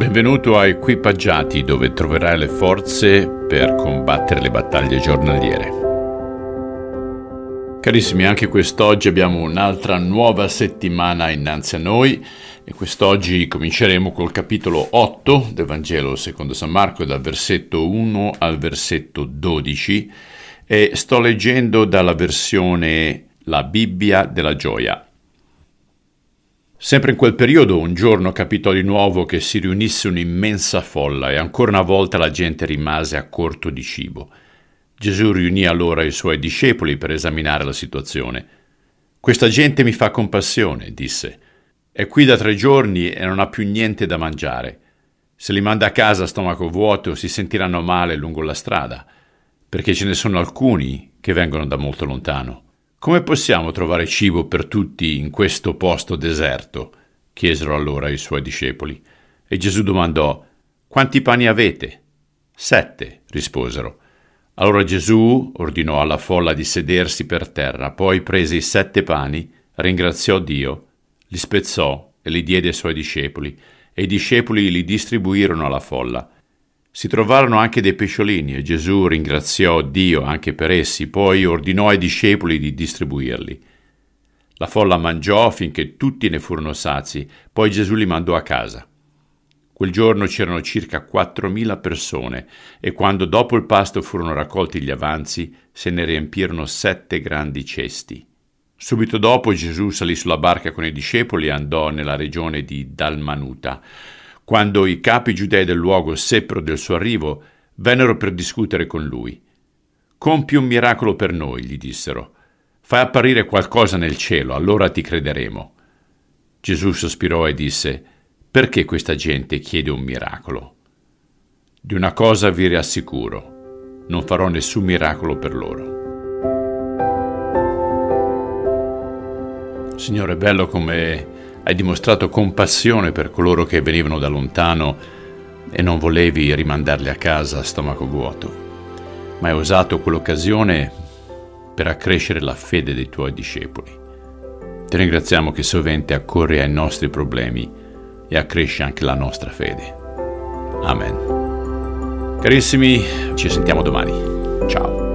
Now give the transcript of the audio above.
Benvenuto a Equipaggiati dove troverai le forze per combattere le battaglie giornaliere. Carissimi, anche quest'oggi abbiamo un'altra nuova settimana innanzi a noi e quest'oggi cominceremo col capitolo 8 del Vangelo secondo San Marco dal versetto 1 al versetto 12 e sto leggendo dalla versione La Bibbia della gioia. Sempre in quel periodo un giorno capitò di nuovo che si riunisse un'immensa folla e ancora una volta la gente rimase a corto di cibo. Gesù riunì allora i suoi discepoli per esaminare la situazione. Questa gente mi fa compassione, disse. È qui da tre giorni e non ha più niente da mangiare. Se li manda a casa a stomaco vuoto si sentiranno male lungo la strada, perché ce ne sono alcuni che vengono da molto lontano. Come possiamo trovare cibo per tutti in questo posto deserto? chiesero allora i suoi discepoli. E Gesù domandò, Quanti pani avete? Sette, risposero. Allora Gesù ordinò alla folla di sedersi per terra, poi prese i sette pani, ringraziò Dio, li spezzò e li diede ai suoi discepoli, e i discepoli li distribuirono alla folla. Si trovarono anche dei pesciolini e Gesù ringraziò Dio anche per essi, poi ordinò ai discepoli di distribuirli. La folla mangiò finché tutti ne furono sazi, poi Gesù li mandò a casa. Quel giorno c'erano circa quattromila persone e quando dopo il pasto furono raccolti gli avanzi, se ne riempirono sette grandi cesti. Subito dopo Gesù salì sulla barca con i discepoli e andò nella regione di Dalmanuta. Quando i capi giudei del luogo seppero del suo arrivo, vennero per discutere con lui. Compi un miracolo per noi, gli dissero. Fai apparire qualcosa nel cielo, allora ti crederemo. Gesù sospirò e disse, Perché questa gente chiede un miracolo? Di una cosa vi rassicuro, non farò nessun miracolo per loro. Signore, è bello come hai dimostrato compassione per coloro che venivano da lontano e non volevi rimandarli a casa a stomaco vuoto, ma hai usato quell'occasione per accrescere la fede dei tuoi discepoli. Ti ringraziamo che sovente accorri ai nostri problemi e accresci anche la nostra fede. Amen. Carissimi, ci sentiamo domani. Ciao.